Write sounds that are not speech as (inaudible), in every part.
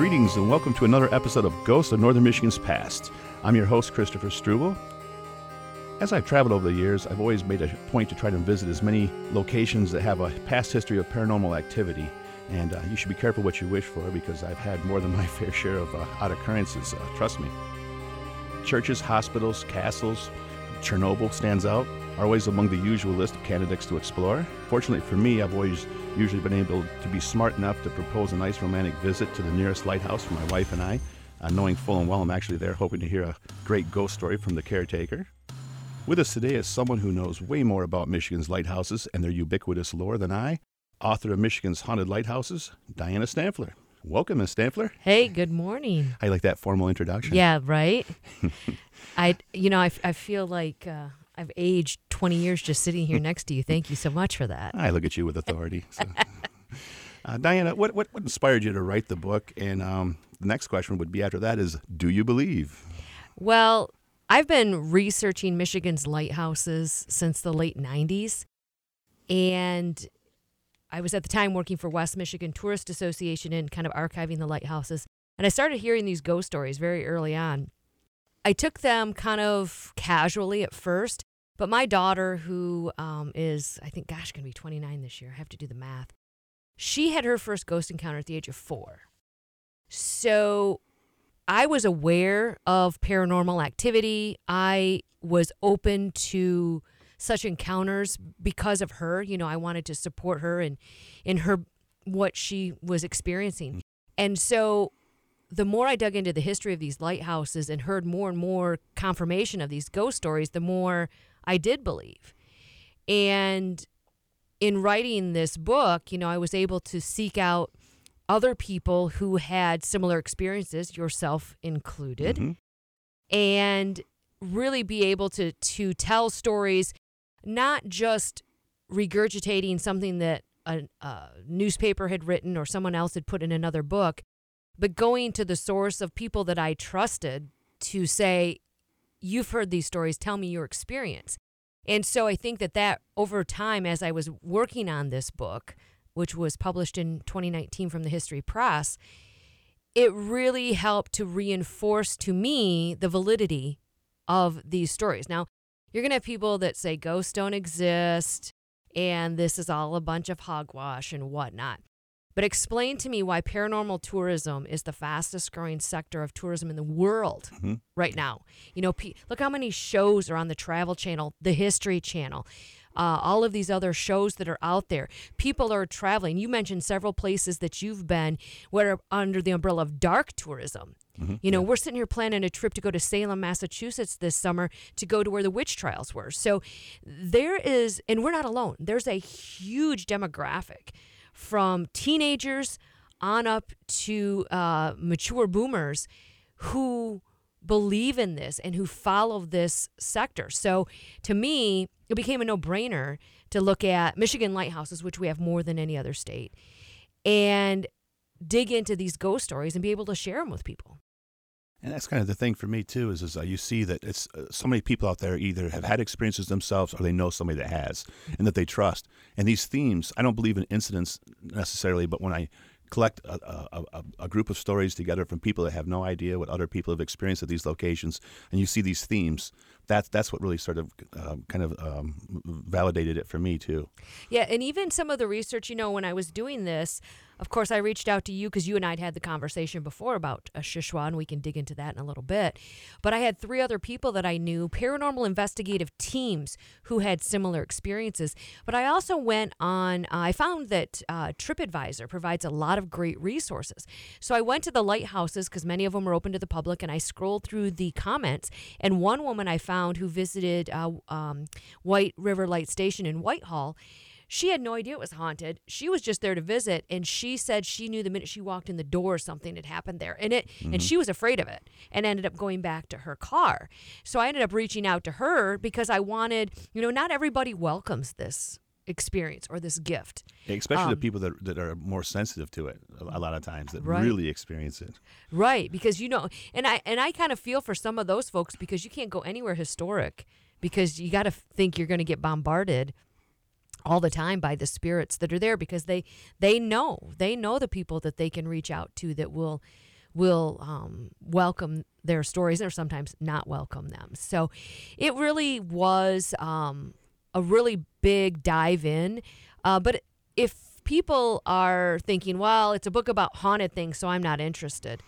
Greetings and welcome to another episode of Ghosts of Northern Michigan's Past. I'm your host, Christopher Struble. As I've traveled over the years, I've always made a point to try to visit as many locations that have a past history of paranormal activity. And uh, you should be careful what you wish for because I've had more than my (laughs) fair share of uh, odd occurrences, uh, trust me. Churches, hospitals, castles, Chernobyl stands out, are always among the usual list of candidates to explore. Fortunately for me, I've always usually been able to be smart enough to propose a nice romantic visit to the nearest lighthouse for my wife and I, uh, knowing full and well I'm actually there hoping to hear a great ghost story from the caretaker. With us today is someone who knows way more about Michigan's lighthouses and their ubiquitous lore than I, author of Michigan's Haunted Lighthouses, Dianna Stampfler. Welcome, Miss Stampfler. Hey, good morning. I like that formal introduction. Yeah, right. (laughs) I, you know, I, I feel like uh, I've aged 20 years just sitting here next to you. Thank you so much for that. I look at you with authority. So. (laughs) uh, Dianna, what, what, what inspired you to write the book? And um, the next question would be after that is, do you believe? Well, I've been researching Michigan's lighthouses since the late 90s. And I was at the time working for West Michigan Tourist Association and kind of archiving the lighthouses. And I started hearing these ghost stories very early on. I took them kind of casually at first, but my daughter, who um, is, I think, gosh, going to be 29 this year, I have to do the math. She had her first ghost encounter at the age of four. So I was aware of paranormal activity. I was open to such encounters because of her. You know, I wanted to support her and in her what she was experiencing. And so the more I dug into the history of these lighthouses and heard more and more confirmation of these ghost stories, the more I did believe. And in writing this book, you know, I was able to seek out other people who had similar experiences, yourself included, Mhm. and really be able to to tell stories, not just regurgitating something that a, a newspaper had written or someone else had put in another book, but going to the source of people that I trusted to say, "You've heard these stories. Tell me your experience." And so I think that that over time, as I was working on this book, which was published in 2019 from the History Press, it really helped to reinforce to me the validity of these stories. Now, you're going to have people that say ghosts don't exist and this is all a bunch of hogwash and whatnot. But explain to me why paranormal tourism is the fastest growing sector of tourism in the world Mhm. right now. You know, look how many shows are on the Travel Channel, the History Channel, uh, all of these other shows that are out there. People are traveling. You mentioned several places that you've been where under the umbrella of dark tourism. You know, we're sitting here planning a trip to go to Salem, Massachusetts this summer to go to where the witch trials were. So there is, and we're not alone, there's a huge demographic from teenagers on up to uh, mature boomers who believe in this and who follow this sector. So to me, it became a no brainer to look at Michigan lighthouses, which we have more than any other state, and dig into these ghost stories and be able to share them with people. And that's kind of the thing for me too. Is, is uh, you see that it's uh, so many people out there either have had experiences themselves or they know somebody that has and that they trust. And these themes, I don't believe in incidents necessarily, but when I collect a, a, a, a group of stories together from people that have no idea what other people have experienced at these locations, and you see these themes, that's that's what really sort of uh, kind of um, validated it for me too. Yeah, and even some of the research, you know, when I was doing this, of course, I reached out to you because you and I had had the conversation before about a Seul Choix, and we can dig into that in a little bit. But I had three other people that I knew, paranormal investigative teams who had similar experiences. But I also went on, uh, I found that uh, TripAdvisor provides a lot of great resources. So I went to the lighthouses because many of them are open to the public, and I scrolled through the comments. And one woman I found who visited uh, um, White River Light Station in Whitehall. She had no idea it was haunted. She was just there to visit, and she said she knew the minute she walked in the door something had happened there, and it and she was afraid of it, and ended up going back to her car. So I ended up reaching out to her because I wanted, you know, not everybody welcomes this experience or this gift. Especially the Um, people that, that are more sensitive to it a, a lot of times that Right. really experience it. Right, because you know, and I and I kind of feel for some of those folks because you can't go anywhere historic because you got to think you're going to get bombarded all the time by the spirits that are there because they they know they know the people that they can reach out to that will will um, welcome their stories or sometimes not welcome them. So it really was um, a really big dive in. Uh, but if people are thinking, well, it's a book about haunted things, so I'm not interested,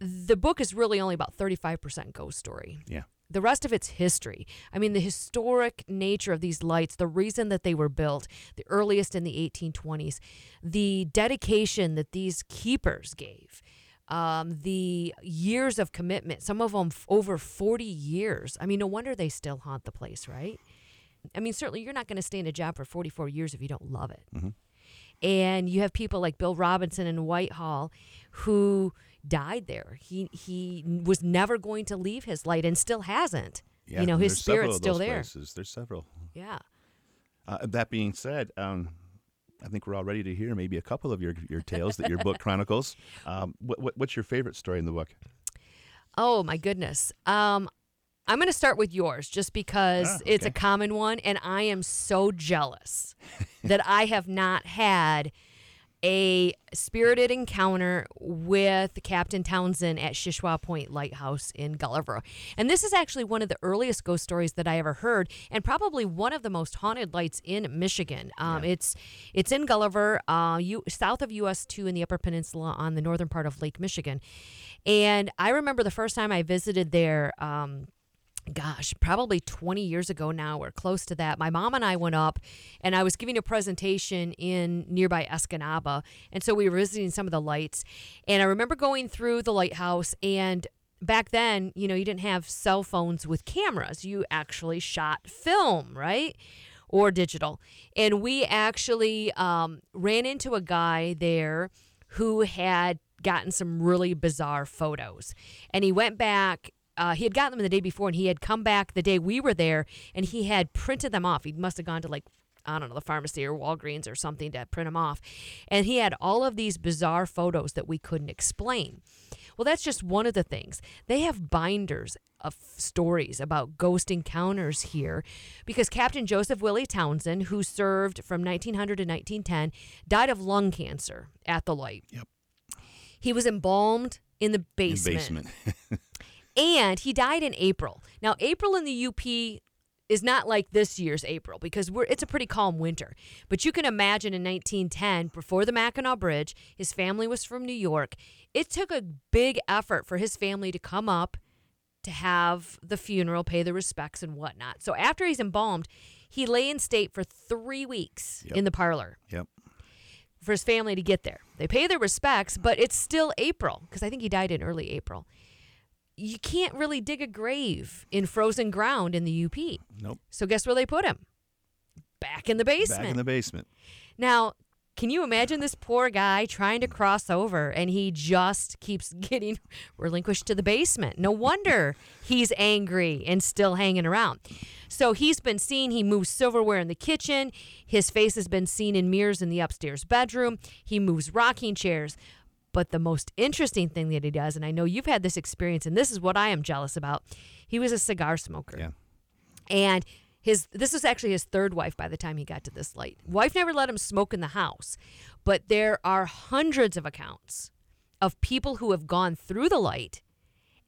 the book is really only about 35% ghost story. Yeah. The rest of it's history. I mean, the historic nature of these lights, the reason that they were built, the earliest in the 1820s, the dedication that these keepers gave, um, the years of commitment, some of them f- over 40 years. I mean, no wonder they still haunt the place, right? I mean, certainly you're not going to stay in a job for 44 years if you don't love it. Mhm. And you have people like Bill Robinson in Whitehall who died there. He he was never going to leave his light and still hasn't. Yeah, you know, his spirit's still there. Places. There's several. Yeah. Uh, that being said, um, I think we're all ready to hear maybe a couple of your, your tales that your book (laughs) chronicles. Um, what, what, what's your favorite story in the book? Oh my goodness. Um, I'm going to start with yours just because Ah, it's a common one, and I am so jealous (laughs) that I have not had a spirited encounter with Captain Townsend at Seul Choix Point Lighthouse in Gulliver. And this is actually one of the earliest ghost stories that I ever heard, and probably one of the most haunted lights in Michigan. Um, It's it's in Gulliver, uh, you, south of US 2 in the Upper Peninsula on the northern part of Lake Michigan. And I remember the first time I visited there. Um, gosh, probably 20 years ago now or close to that. My mom and I went up and I was giving a presentation in nearby Escanaba. And so we were visiting some of the lights. And I remember going through the lighthouse and back then, you know, you didn't have cell phones with cameras. You actually shot film, right? Or digital. And we actually um, ran into a guy there who had gotten some really bizarre photos. And he went back uh, he had gotten them the day before and he had come back the day we were there and he had printed them off. He must have gone to like, I don't know, the pharmacy or Walgreens or something to print them off. And he had all of these bizarre photos that we couldn't explain. Well, that's just one of the things. They have binders of stories about ghost encounters here because Captain Joseph Willie Townsend, who served from 1900 to 1910, died of lung cancer at the light. Yep. He was embalmed in the In basement. (laughs) And he died in April. Now, April in the UP is not like this year's April because we're it's a pretty calm winter. But you can imagine in 1910, before the Mackinac Bridge, his family was from New York. It took a big effort for his family to come up to have the funeral, pay the respects and whatnot. So after he's embalmed, he lay in state for three weeks Yep. in the parlor yep. for his family to get there. They pay their respects, but it's still April because I think he died in early April. You can't really dig a grave in frozen ground in the UP. Nope. So guess where they put him? Back in the basement. Back in the basement. now, can you imagine this poor guy trying to cross over and he just keeps (laughs) getting relinquished to the basement? No wonder (laughs) he's angry and still hanging around. So he's been seen, he moves silverware in the kitchen. His face has been seen in mirrors in the upstairs bedroom. He moves rocking chairs. But the most interesting thing that he does, and I know you've had this experience, and this is what I am jealous about, he was a cigar smoker Yeah. and his this was actually his third wife by the time he got to this light. Wife never let him smoke in the house, but there are hundreds of accounts of people who have gone through the light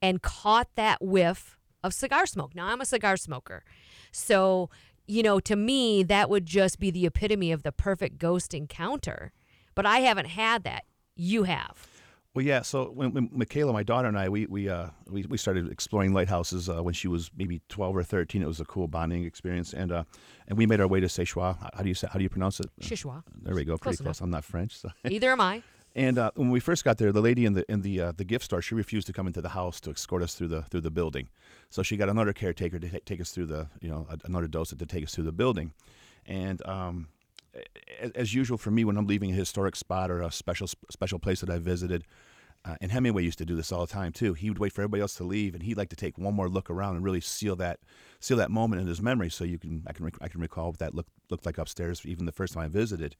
and caught that whiff of cigar smoke. Now I'm a cigar smoker. So, you know, to me that would just be the epitome of the perfect ghost encounter. But I haven't had that. You have. Well, yeah. So when, when Michaela, my daughter, and I, we we uh, we, we started exploring lighthouses uh, when she was maybe twelve or thirteen. It was a cool bonding experience, and uh, and we made our way to Seychelles. How do you say? How do you pronounce it? Seul Choix. There we go. Close Pretty close. enough. I'm not French. So. (laughs) Either am I. And uh, when we first got there, the lady in the in the uh, the gift store, she refused to come into the house to escort us through the through the building. So she got another caretaker to ta- take us through the you know another docent to take us through the building. And um, a- as usual for me, when I'm leaving a historic spot or a special special place that I visited, uh, and Hemingway used to do this all the time too. He would wait for everybody else to leave, and he'd like to take one more look around and really seal that seal that moment in his memory. So you can I can I can recall what that looked looked like upstairs, even the first time I visited.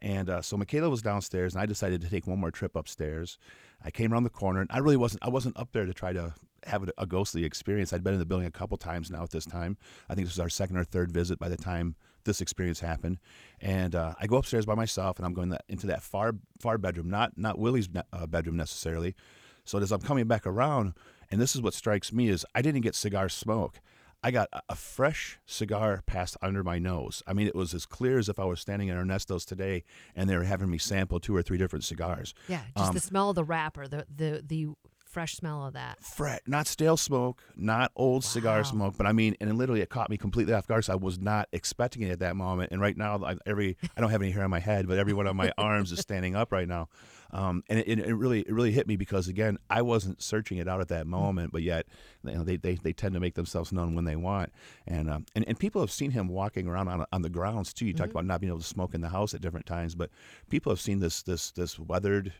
And uh, so Michaela was downstairs, and I decided to take one more trip upstairs. I came around the corner, and I really wasn't I wasn't up there to try to have a, ghostly experience. I'd been in the building a couple times now at this time. I think this was our second or third visit by the time this experience happened. And uh, I go upstairs by myself, and I'm going that, into that far far bedroom, not not Willie's uh, bedroom necessarily. So as I'm coming back around, and this is what strikes me is I didn't get cigar smoke. I got a fresh cigar passed under my nose. I mean, it was as clear as if I was standing in Ernesto's today and they were having me sample two or three different cigars. Yeah, just um, the smell of the wrapper, the the the fresh smell of that. Fresh, not stale smoke, not old wow. cigar smoke, but I mean, and literally it caught me completely off guard. So I was not expecting it at that moment. And right now, I, every I don't have any hair on my head, but every one of my (laughs) arms is standing up right now. Um, and it, it, really it really hit me because again, I wasn't searching it out at that moment, but yet you know, they, they, they tend to make themselves known when they want. And um, and, and people have seen him walking around on, on the grounds too. You mm-hmm. talked about not being able to smoke in the house at different times, but people have seen this this this weathered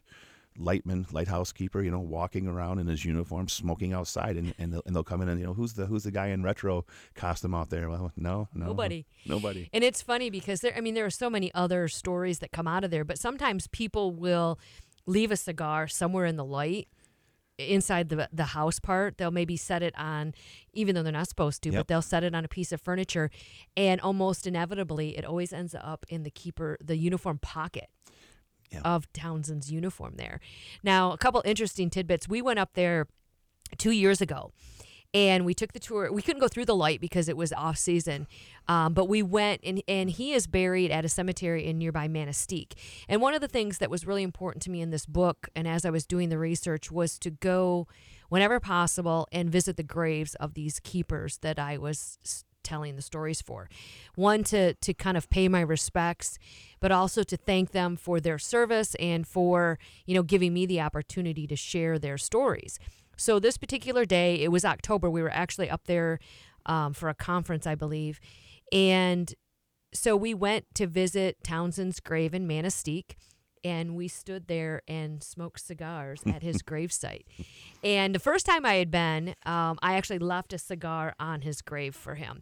lightman, lighthouse keeper, you know, walking around in his uniform, smoking outside, and and they'll, and they'll come in and you know who's the who's the guy in retro costume out there? Well, no, no, nobody, nobody. And it's funny because there, I mean, there are so many other stories that come out of there, but sometimes people will leave a cigar somewhere in the light inside the the house part they'll maybe set it on even though they're not supposed to yep. but they'll set it on a piece of furniture and almost inevitably it always ends up in the keeper the uniform pocket yeah. of Townsend's uniform there. Now, a couple interesting tidbits. We went up there two years ago and we took the tour. We couldn't go through the light because it was off season, um, but we went and and he is buried at a cemetery in nearby Manistique. And one of the things that was really important to me in this book, and as I was doing the research, was to go whenever possible and visit the graves of these keepers that I was telling the stories for. One to to kind of pay my respects, but also to thank them for their service and for, you know, giving me the opportunity to share their stories. So this particular day, it was October. We were actually up there um, for a conference, I believe, and so we went to visit Townsend's grave in Manistique and we stood there and smoked cigars (laughs) at his gravesite. And the first time I had been, um, I actually left a cigar on his grave for him.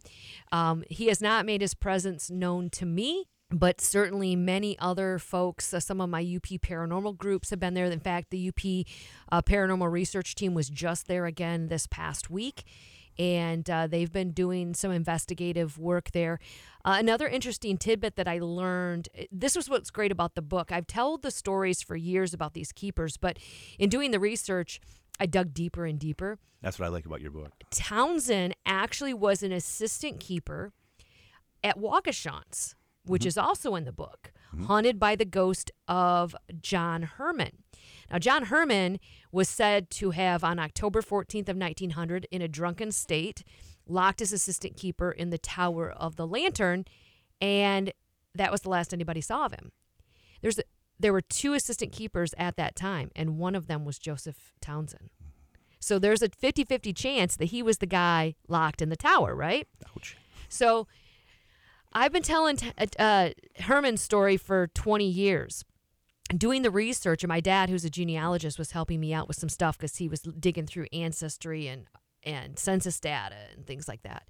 Um, he has not made his presence known to me. But certainly, many other folks, uh, some of my UP paranormal groups have been there. In fact, the UP uh, paranormal research team was just there again this past week and uh, they've been doing some investigative work there. Uh, another interesting tidbit that I learned eh, this was what's great about the book. I've told the stories for years about these keepers, but in doing the research, I dug deeper and deeper. That's what I like about your book. Townsend actually was an assistant keeper at Waugoshance, which mm-hmm. is also in the book, mm-hmm. haunted by the ghost of John Herman. Now, John Herman was said to have, on October 14th of 1900, in a drunken state, locked his assistant keeper in the Tower of the Lantern, and that was the last anybody saw of him. There's a, there were two assistant keepers at that time, and one of them was Joseph Townsend. So there's a 50 50 chance that he was the guy locked in the tower, right? Ouch. So I've been telling uh, Herman's story for 20 years doing the research and my dad who's a genealogist was helping me out with some stuff because he was digging through ancestry and and census data and things like that.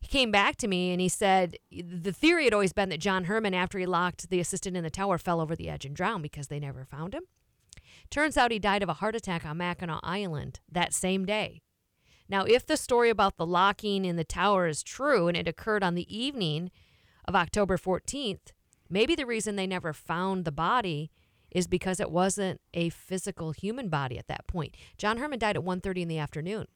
He came back to me and he said the theory had always been that john herman after he locked the assistant in the tower fell over the edge and drowned because they never found him. Turns out he died of a heart attack on mackinac island that same day. Now if the story about the locking in the tower is true and it occurred on the evening of october 14th maybe the reason they never found the body is because it wasn't a physical human body at that point. John Herman died at 1:30 in the afternoon.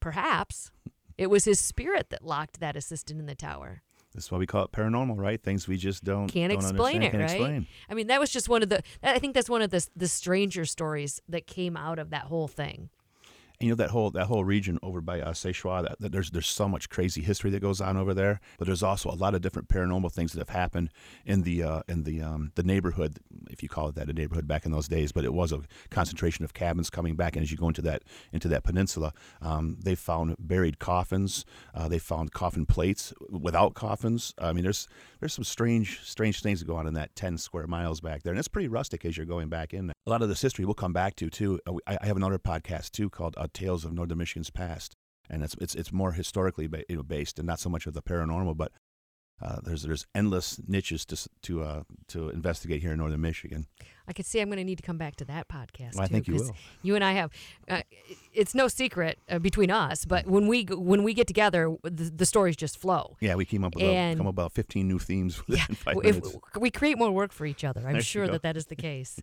Perhaps it was his spirit that locked that assistant in the tower. That's why we call it paranormal, right? Things we just don't can't don't explain it, right? Explain. I mean, that was just one of the. I think that's one of the the stranger stories that came out of that whole thing you know that whole that whole region over by uh, that, that, there's there's so much crazy history that goes on over there. But there's also a lot of different paranormal things that have happened in the uh, in the um, the neighborhood, if you call it that, a neighborhood back in those days. But it was a concentration of cabins coming back, and as you go into that into that peninsula, um, they found buried coffins. Uh, they found coffin plates without coffins. I mean, there's there's some strange strange things that go on in that 10 square miles back there, and it's pretty rustic as you're going back in. A lot of this history we'll come back to too. Uh, I, I have another podcast too called uh, Tales of Northern Michigan's Past, and it's it's it's more historically ba- you know, based and not so much of the paranormal. But uh, there's there's endless niches to to uh, to investigate here in northern Michigan. I could see I'm going to need to come back to that podcast. Well, I too, think you will. You and I have. Uh, it's no secret uh, between us, but when we when we get together, the, the stories just flow. Yeah, we came up with And- come up about 15 new themes (laughs) within Yeah, five if minutes. we create more work for each other, I'm you sure that that is the case.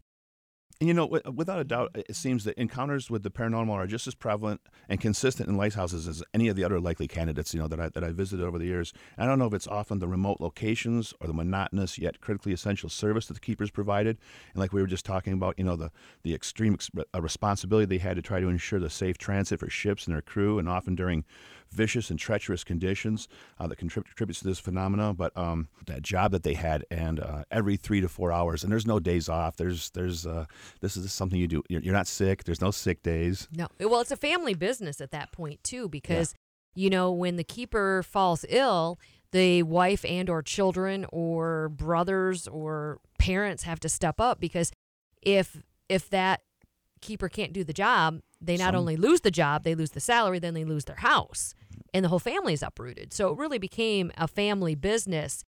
And you know, wi- without a doubt, it seems that encounters with the paranormal are just as prevalent and consistent in lighthouses as any of the other likely candidates, you know, that I that I visited over the years. I don't know if it's often the remote locations or the monotonous yet critically essential service that the keepers provided, and like we were just talking about, you know, the the extreme ex- uh, responsibility they had to try to ensure the safe transit for ships and their crew, and often during vicious and treacherous conditions uh, that contrib- contributes to this phenomena. But um, that job that they had, and uh, every three to four hours, and there's no days off. There's there's uh, this is something you do. You're, you're not sick. There's no sick days. No, well, it's a family business at that point too, because you know when the keeper falls ill, the wife and or children or brothers or parents have to step up because if if that keeper can't do the job, they not Some- only lose the job, they lose the salary, then they lose their house, and the whole family is uprooted. So it really became a family business.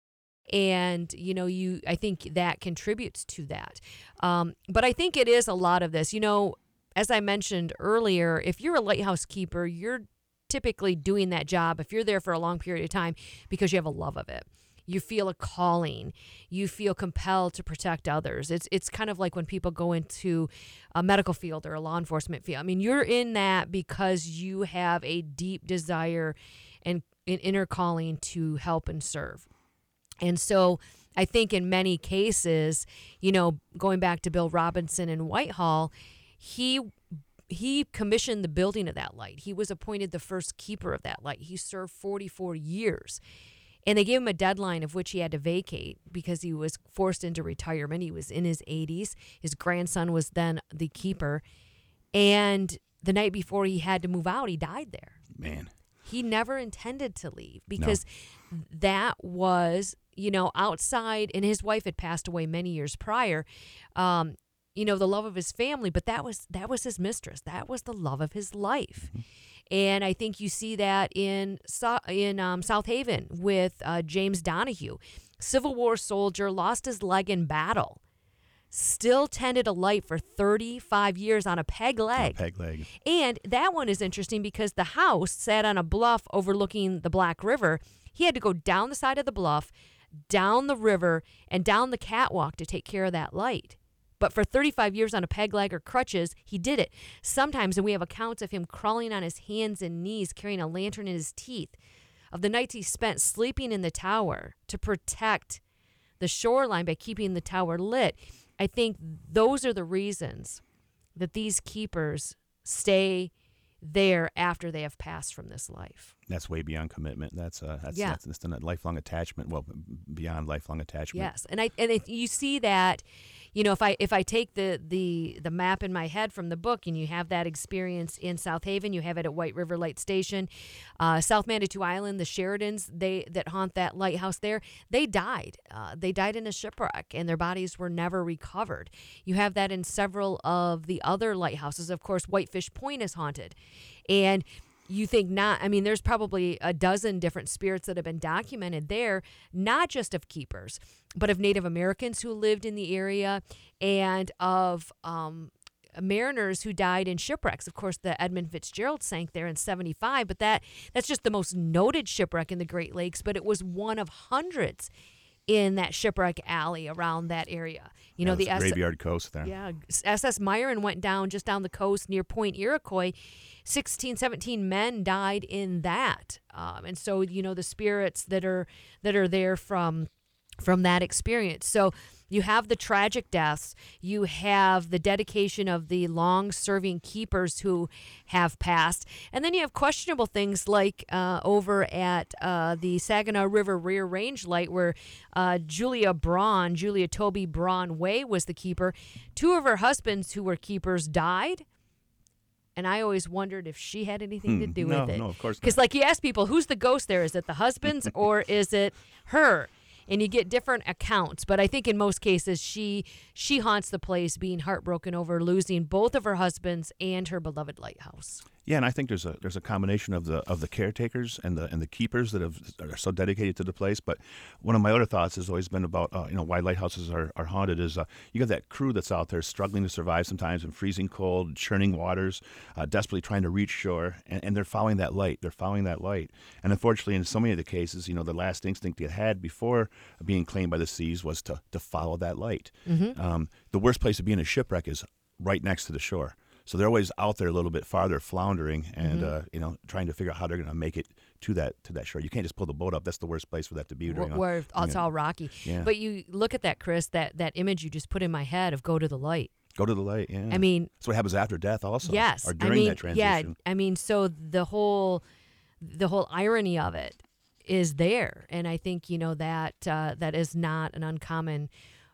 And you know, you I think that contributes to that. Um, but I think it is a lot of this. You know, as I mentioned earlier, if you're a lighthouse keeper, you're typically doing that job if you're there for a long period of time because you have a love of it. You feel a calling. You feel compelled to protect others. It's it's kind of like when people go into a medical field or a law enforcement field. I mean, you're in that because you have a deep desire and an inner calling to help and serve. And so I think in many cases, you know, going back to Bill Robinson in Whitehall, he he commissioned the building of that light. He was appointed the first keeper of that light. He served 44 years. And they gave him a deadline of which he had to vacate because he was forced into retirement. He was in his 80s. His grandson was then the keeper. And the night before he had to move out, he died there Man, he never intended to leave because that was you know outside and his wife had passed away many years prior um you know the love of his family but that was that was his mistress that was the love of his life and i think you see that in in um, south haven with uh, james donahue civil war soldier lost his leg in battle still tended a light for 35 years on a peg leg peg leg. and that one is interesting because the house sat on a bluff overlooking the Black River. He had to go down the side of the bluff, down the river, and down the catwalk to take care of that light. But for 35 years on a peg leg or crutches, he did it. Sometimes, and we have accounts of him crawling on his hands and knees, carrying a lantern in his teeth, of the nights he spent sleeping in the tower to protect the shoreline by keeping the tower lit. I think those are the reasons that these keepers stay there after they have passed from this life. That's way beyond commitment. That's uh, that's Yeah. that's, that's a lifelong attachment. Well, beyond lifelong attachment. Yes, and I and if you see that, you know, if I if I take the the the map in my head from the book, and you have that experience in South Haven, you have it at White River Light Station, uh, South Manitou Island, the Sheridans, they that haunt that lighthouse there, they died. Uh, they died in a shipwreck, and their bodies were never recovered. You have that in several of the other lighthouses. Of course, Whitefish Point is haunted, and you think not i mean there's probably a dozen different spirits that have been documented there not just of keepers but of native americans who lived in the area and of um, mariners who died in shipwrecks. Of course the edmund fitzgerald sank there in 75 but that that's just the most noted shipwreck in the great lakes but it was one of hundreds in that shipwreck alley around that area you know Yeah, the S- graveyard coast there. yeah, SS Myron went down just down the coast near Point Iroquois. 16, 17 men died in that, um, and so you know the spirits that are that are there from from that experience. So you have the tragic deaths, you have the dedication of the long serving keepers who have passed, and then you have questionable things like uh, over at uh, the Saginaw River Rear Range Light, where uh, Julia Brawn, Julia Toby Brawn Way was the keeper. Two of her husbands who were keepers died. And I always wondered if she had anything to Hmm, do no, with it. no, of course not. Because, like, you ask people, who's the ghost there? Is it the husband's (laughs) or is it her? And you get different accounts, but I think in most cases she she haunts the place, being heartbroken over losing both of her husbands and her beloved lighthouse. Yeah, and I think there's a there's a combination of the of the caretakers and the and the keepers that have are so dedicated to the place. But one of my other thoughts has always been about uh, you know why lighthouses are, are haunted is uh, you got that crew that's out there struggling to survive sometimes in freezing cold, churning waters, uh, desperately trying to reach shore, and, and they're following that light. They're following that light, and unfortunately, in so many of the cases, you know, the last instinct they had before being claimed by the seas was to to follow that light. Mm-hmm. Um, the worst place to be in a shipwreck is right next to the shore. So they're always out there a little bit farther, floundering, and Mm-hmm. uh, you know, trying to figure out how they're going to make it to that to that shore. You can't just pull the boat up. That's the worst place for that to be. During where it's all rocky. Yeah. But you look at that, Chris. That that image you just put in my head of go to the light. Go to the light. Yeah. I mean, that's what happens after death, also. yes. Or during I mean, that transition. yeah. I mean, so the whole the whole irony of it is there, and I think you know that uh, that is not an uncommon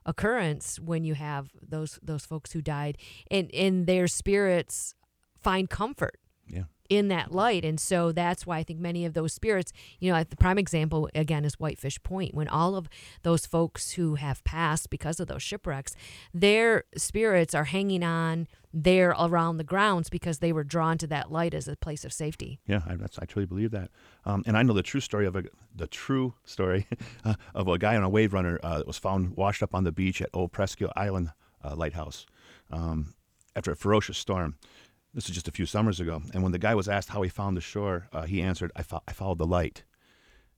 occurrence when you have those those folks who died. And and their spirits find comfort Yeah. in that light. And so that's why I think many of those spirits, you know, the prime example again is Whitefish Point. When all of those folks who have passed because of those shipwrecks, their spirits are hanging on there around the grounds because they were drawn to that light as a place of safety. Yeah, I, that's, I truly believe that. Um, and I know the true story of a, the true story (laughs) uh, of a guy on a wave runner uh, that was found washed up on the beach at Old Presque Isle uh, Lighthouse um, after a ferocious storm. This is just a few summers ago. And when the guy was asked how he found the shore, uh, he answered, I, fo- I followed the light.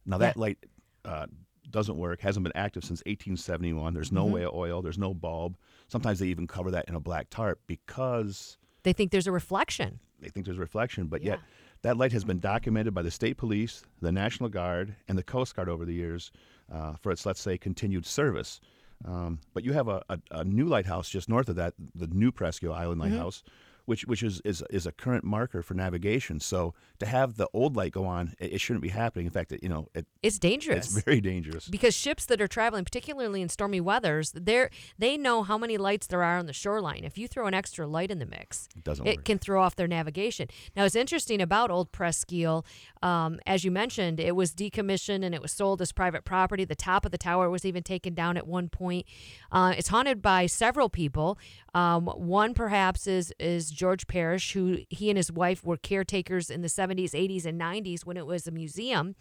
Now, that Yeah. light uh, doesn't work, hasn't been active since 1871. There's no way of oil, there's no bulb. Sometimes they even cover that in a black tarp because They think there's a reflection. they think there's reflection, but Yeah. yet that light has been documented by the state police, the National Guard, and the Coast Guard over the years uh, for its, let's say, continued service. Um, but you have a, a, a new lighthouse just north of that, the new Presque Isle Mm-hmm. Lighthouse, which which is, is is a current marker for navigation. So to have the old light go on, it, it shouldn't be happening. In fact, it, you know, it, It's dangerous. it's (laughs) very dangerous. because ships that are traveling particularly in stormy weathers they're they know how many lights there are on the shoreline if you throw an extra light in the mix It doesn't it work. can throw off their navigation now it's interesting about old Presque Isle um, as you mentioned it was decommissioned and it was sold as private property the top of the tower was even taken down at one point uh, it's haunted by several people um, one perhaps is is george parrish who he and his wife were caretakers in the 70s 80s and 90s when it was a museum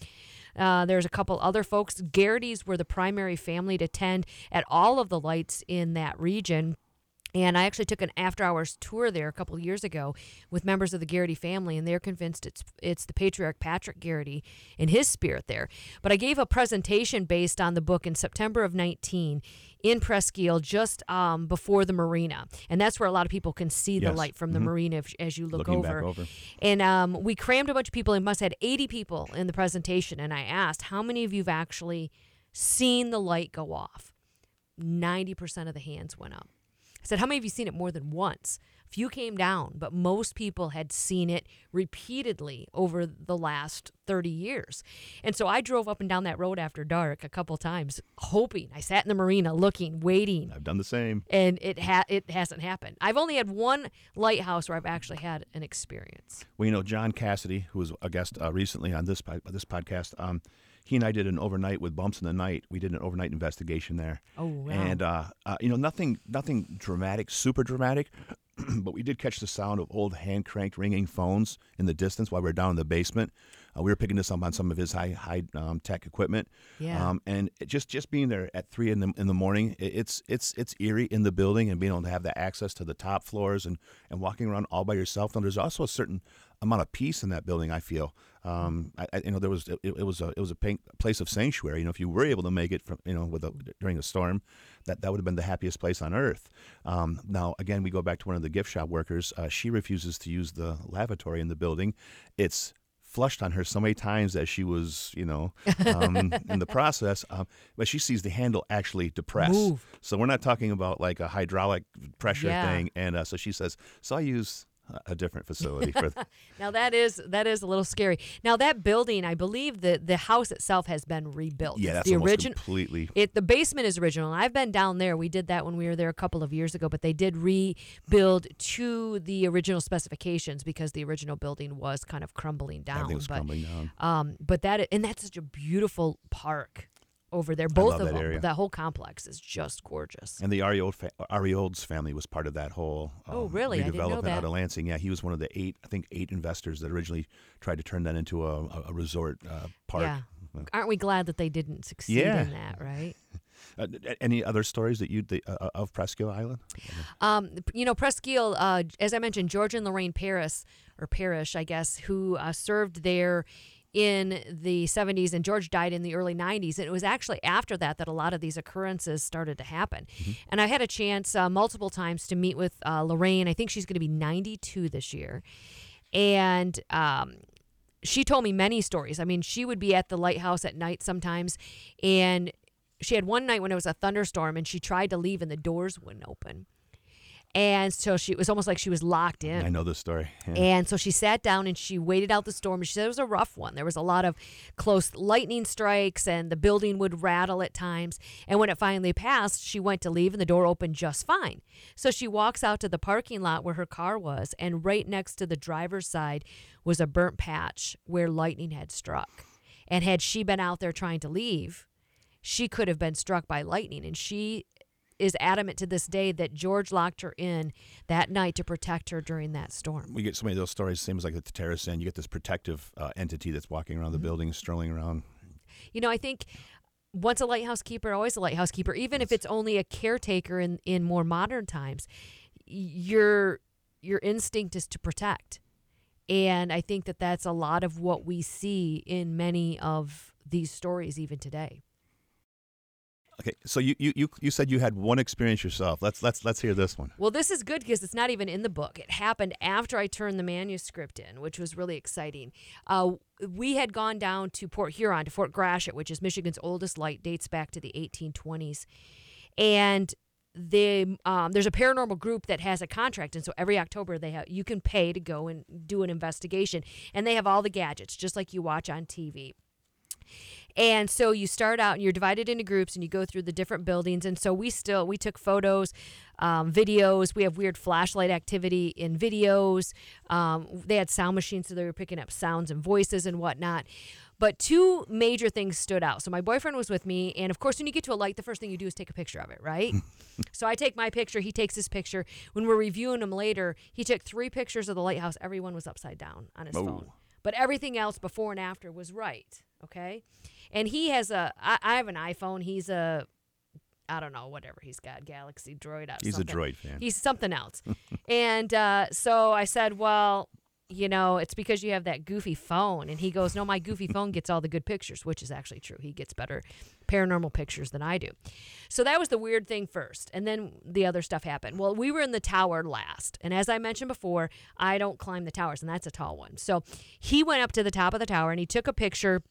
uh, there's a couple other folks. Garrity's were the primary family to tend at all of the lights in that region. And I actually took an after hours tour there a couple years ago with members of the Garrity family, and they're convinced it's it's the patriarch Patrick Garrity and his spirit there. But I gave a presentation based on the book in September of 19 in Presque Isle, just um, before the marina, and that's where a lot of people can see the light from the marina if, as you look over. over. And um, we crammed a bunch of people. and must have had 80 people in the presentation. And I asked, how many of you have actually seen the light go off? 90% of the hands went up. I said, how many of you seen it more than once? Few came down, but most people had seen it repeatedly over the last 30 years. And so I drove up and down that road after dark a couple times, hoping. I sat in the marina looking, waiting, I've done the same. and it ha- it hasn't happened. I've only had one lighthouse where I've actually had an experience. Well, you know, John Cassidy, who was a guest uh, recently on this po- this podcast, um, he and I did an overnight with Bumps in the Night. We did an overnight investigation there. Oh, wow. And uh, uh, you know, nothing nothing dramatic, super dramatic, (clears throat) but we did catch the sound of old hand cranked ringing phones in the distance while we were down in the basement. Uh, we were picking this up on some of his high high um, tech equipment. Yeah. Um, and it just just being there at three in the in the morning, it, it's it's it's eerie in the building and being able to have that access to the top floors and and walking around all by yourself. And there's also a certain amount of peace in that building. I feel. Um, I, you know, there was it, it was a it was a place of sanctuary. You know, if you were able to make it from you know with a, during a storm, that that would have been the happiest place on earth. Um, now, again, we go back to one of the gift shop workers. Uh, she refuses to use the lavatory in the building. It's flushed on her so many times as she was, you know, um, in the (laughs) process. Um, but she sees the handle actually depress. Move. So we're not talking about like a hydraulic pressure Yeah. thing. And uh, so she says, "So I use a- different facility for." (laughs) Now that is that is a little scary. Now that building, I believe that the house itself has been rebuilt. yeah, that's the original. completely. It the basement is original. I've been down there. We did that when we were there a couple of years ago, but they did rebuild to the original specifications because the original building was kind of crumbling down. Everything was but crumbling down. um, but that and that's such a beautiful park. Over there. Both of that them. area. That whole complex is just gorgeous. And the Ariold fa- Ariolds family was part of that whole Oh, um, really? I didn't know redevelopment out of Lansing. Yeah, he was one of the eight, I think, eight investors that originally tried to turn that into a, a, resort uh, park. Yeah. Aren't we glad that they didn't succeed Yeah. in that, right? (laughs) Uh, any other stories that you the, uh, of Presque Isle? Um, you know, Presque Isle, uh, as I mentioned, George and Lorraine Paris, or Parrish, I guess, who uh, served there in the 70s, and George died in the early 90s. And it was actually after that that a lot of these occurrences started to happen. And I had a chance uh, multiple times to meet with uh, Lorraine. I think she's going to be 92 this year. And um, she told me many stories. I mean, she would be at the lighthouse at night sometimes, and she had one night when it was a thunderstorm, and she tried to leave, and the doors wouldn't open. And so she it was almost like she was locked in. I know this story. Yeah. And so she sat down and she waited out the storm. She said it was a rough one. There was a lot of close lightning strikes and the building would rattle at times. And when it finally passed, she went to leave and the door opened just fine. So she walks out to the parking lot where her car was, and right next to the driver's side was a burnt patch where lightning had struck. And had she been out there trying to leave, she could have been struck by lightning. And she is adamant to this day that George locked her in that night to protect her during that storm. we get so many of those stories. Same as like at the Terrace Inn, you get this protective uh, entity that's walking around the Mm-hmm. building, strolling around. You know, I think once a lighthouse keeper, always a lighthouse keeper, even if it's only a caretaker in, in more modern times, your your instinct is to protect. And I think that that's a lot of what we see in many of these stories even today. Okay, so you, you, you, said you had one experience yourself. Let's let's let's hear this one. Well, this is good because it's not even in the book. It happened after I turned the manuscript in, which was really exciting. Uh, we had gone down to Port Huron, to Fort Gratiot, which is Michigan's oldest light, dates back to the 1820s. And the um, there's a paranormal group that has a contract, and so every October they have you can pay to go and do an investigation, and they have all the gadgets, just like you watch on TV. And so you start out and you're divided into groups and you go through the different buildings. And so we still, we took photos, um, videos. We have weird flashlight activity in videos. Um, they had sound machines, so they were picking up sounds and voices and whatnot. But two major things stood out. So my boyfriend was with me. And of course, when you get to a light, the first thing you do is take a picture of it, right? (laughs) so I take my picture. He takes his picture. When we're reviewing them later, he took three pictures of the lighthouse. Everyone was upside down on his Oh. phone but everything else before and after was right. Okay, and he has a. I, I have an iPhone. He's a. I don't know, whatever he's got, Galaxy Droid. He's a droid fan. He's something else. (laughs) and uh, so I said, well, you know, it's because you have that goofy phone. And he goes, no, my goofy phone gets all the good pictures, which is actually true. He gets better paranormal pictures than I do. So that was the weird thing first. And then the other stuff happened. Well, we were in the tower last. And as I mentioned before, I don't climb the towers, and that's a tall one. So he went up to the top of the tower and he took a picture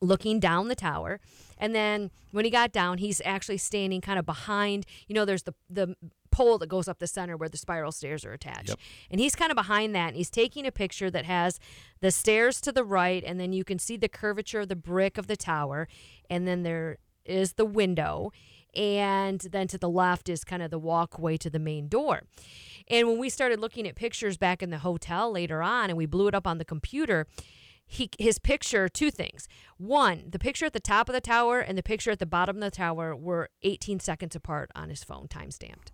looking down the tower. And then when he got down, he's actually standing kind of behind, you know, there's the the pole that goes up the center where the spiral stairs are attached. Yep. And he's kind of behind that and he's taking a picture that has the stairs to the right and then you can see the curvature of the brick of the tower and then there is the window and then to the left is kind of the walkway to the main door. And when we started looking at pictures back in the hotel later on and we blew it up on the computer, he his picture two things. One, the picture at the top of the tower and the picture at the bottom of the tower were 18 seconds apart on his phone, time stamped.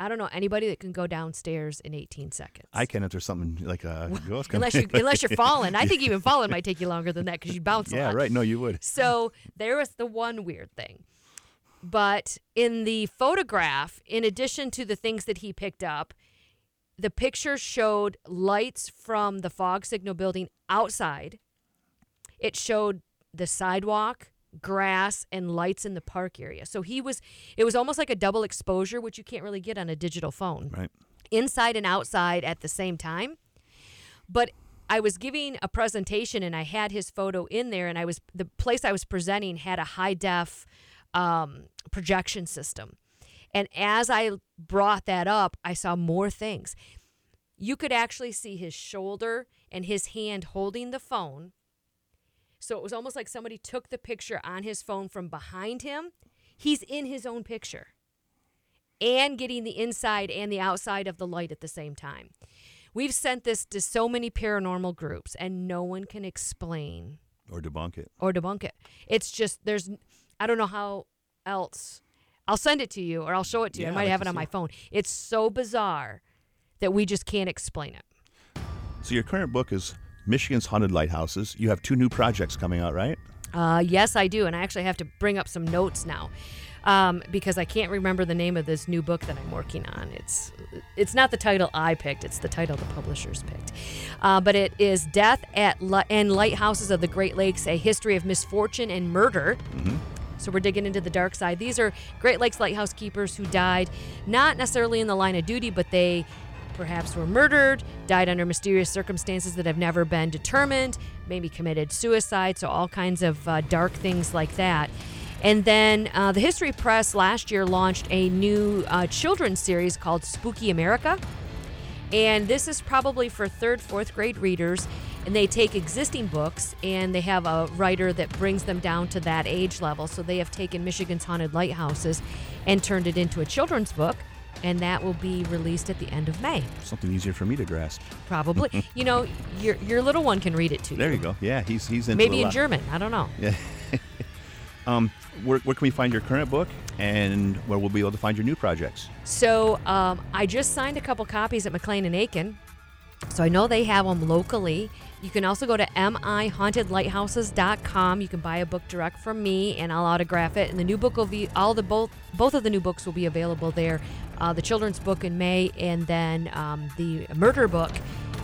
I don't know anybody that can go downstairs in 18 seconds. I can if there's something like a ghost unless you unless you're falling. I think (laughs) even falling might take you longer than that because you bounce yeah, right. No, you would. So there was the one weird thing. But in the photograph, in addition to the things that he picked up, the picture showed lights from the fog signal building outside. It showed the sidewalk, grass, and lights in the park area. So he was, it was almost like a double exposure, which you can't really get on a digital phone Right. inside and outside at the same time. But I was giving a presentation and I had his photo in there, and I was the place I was presenting had a high def um, projection system. And as I brought that up, I saw more things. You could actually see his shoulder and his hand holding the phone. So it was almost like somebody took the picture on his phone from behind him. He's in his own picture and getting the inside and the outside of the light at the same time. We've sent this to so many paranormal groups and no one can explain Or debunk it. or debunk it. It's just there's I don't know how else. I'll send it to you or I'll show it to you. Yeah, I I'd might like have it on my it. phone. It's so bizarre that we just can't explain it. So your current book is Michigan's Haunted Lighthouses. You have two new projects coming out, right? Uh, yes, I do, and I actually have to bring up some notes now um, because I can't remember the name of this new book that I'm working on. It's it's not the title I picked; it's the title the publishers picked. Uh, but it is "Death at Li- and Lighthouses of the Great Lakes: A History of Misfortune and Murder." So we're digging into the dark side. These are Great Lakes lighthouse keepers who died not necessarily in the line of duty, but they perhaps were murdered, died under mysterious circumstances that have never been determined, maybe committed suicide, so all kinds of uh, dark things like that. And then uh, the History Press last year launched a new uh, children's series called Spooky America. And this is probably for third, fourth grade readers. And they take existing books and they have a writer that brings them down to that age level. So they have taken Michigan's Haunted Lighthouses and turned it into a children's book. And that will be released at the end of May, Something easier for me to grasp. probably. (laughs) you know, your your little one can read it too. There you go. Yeah, he's he's into Maybe in lot. German. I don't know. Yeah. (laughs) um, where, where can we find your current book, and where we'll be able to find your new projects? So um, I just signed a couple copies at McLean and Eakin. So I know they have them locally. You can also go to mihauntedlighthouses.com. You can buy a book direct from me, and I'll autograph it. And the new book will be all the both both of the new books will be available there. Uh, the children's book in May, and then um, the murder book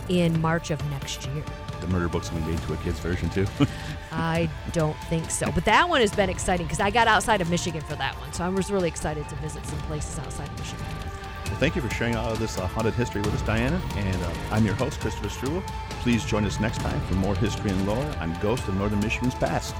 in March of next year. The murder book's going to be made to a kid's version too. (laughs) I don't think so, but that one has been exciting because I got outside of Michigan for that one. So I was really excited to visit some places outside of Michigan. Well, thank you for sharing all of this uh, haunted history with us, Dianna. And uh, I'm your host, Christopher Struble. Please join us next time for more history and lore on Ghost of Northern Michigan's Past.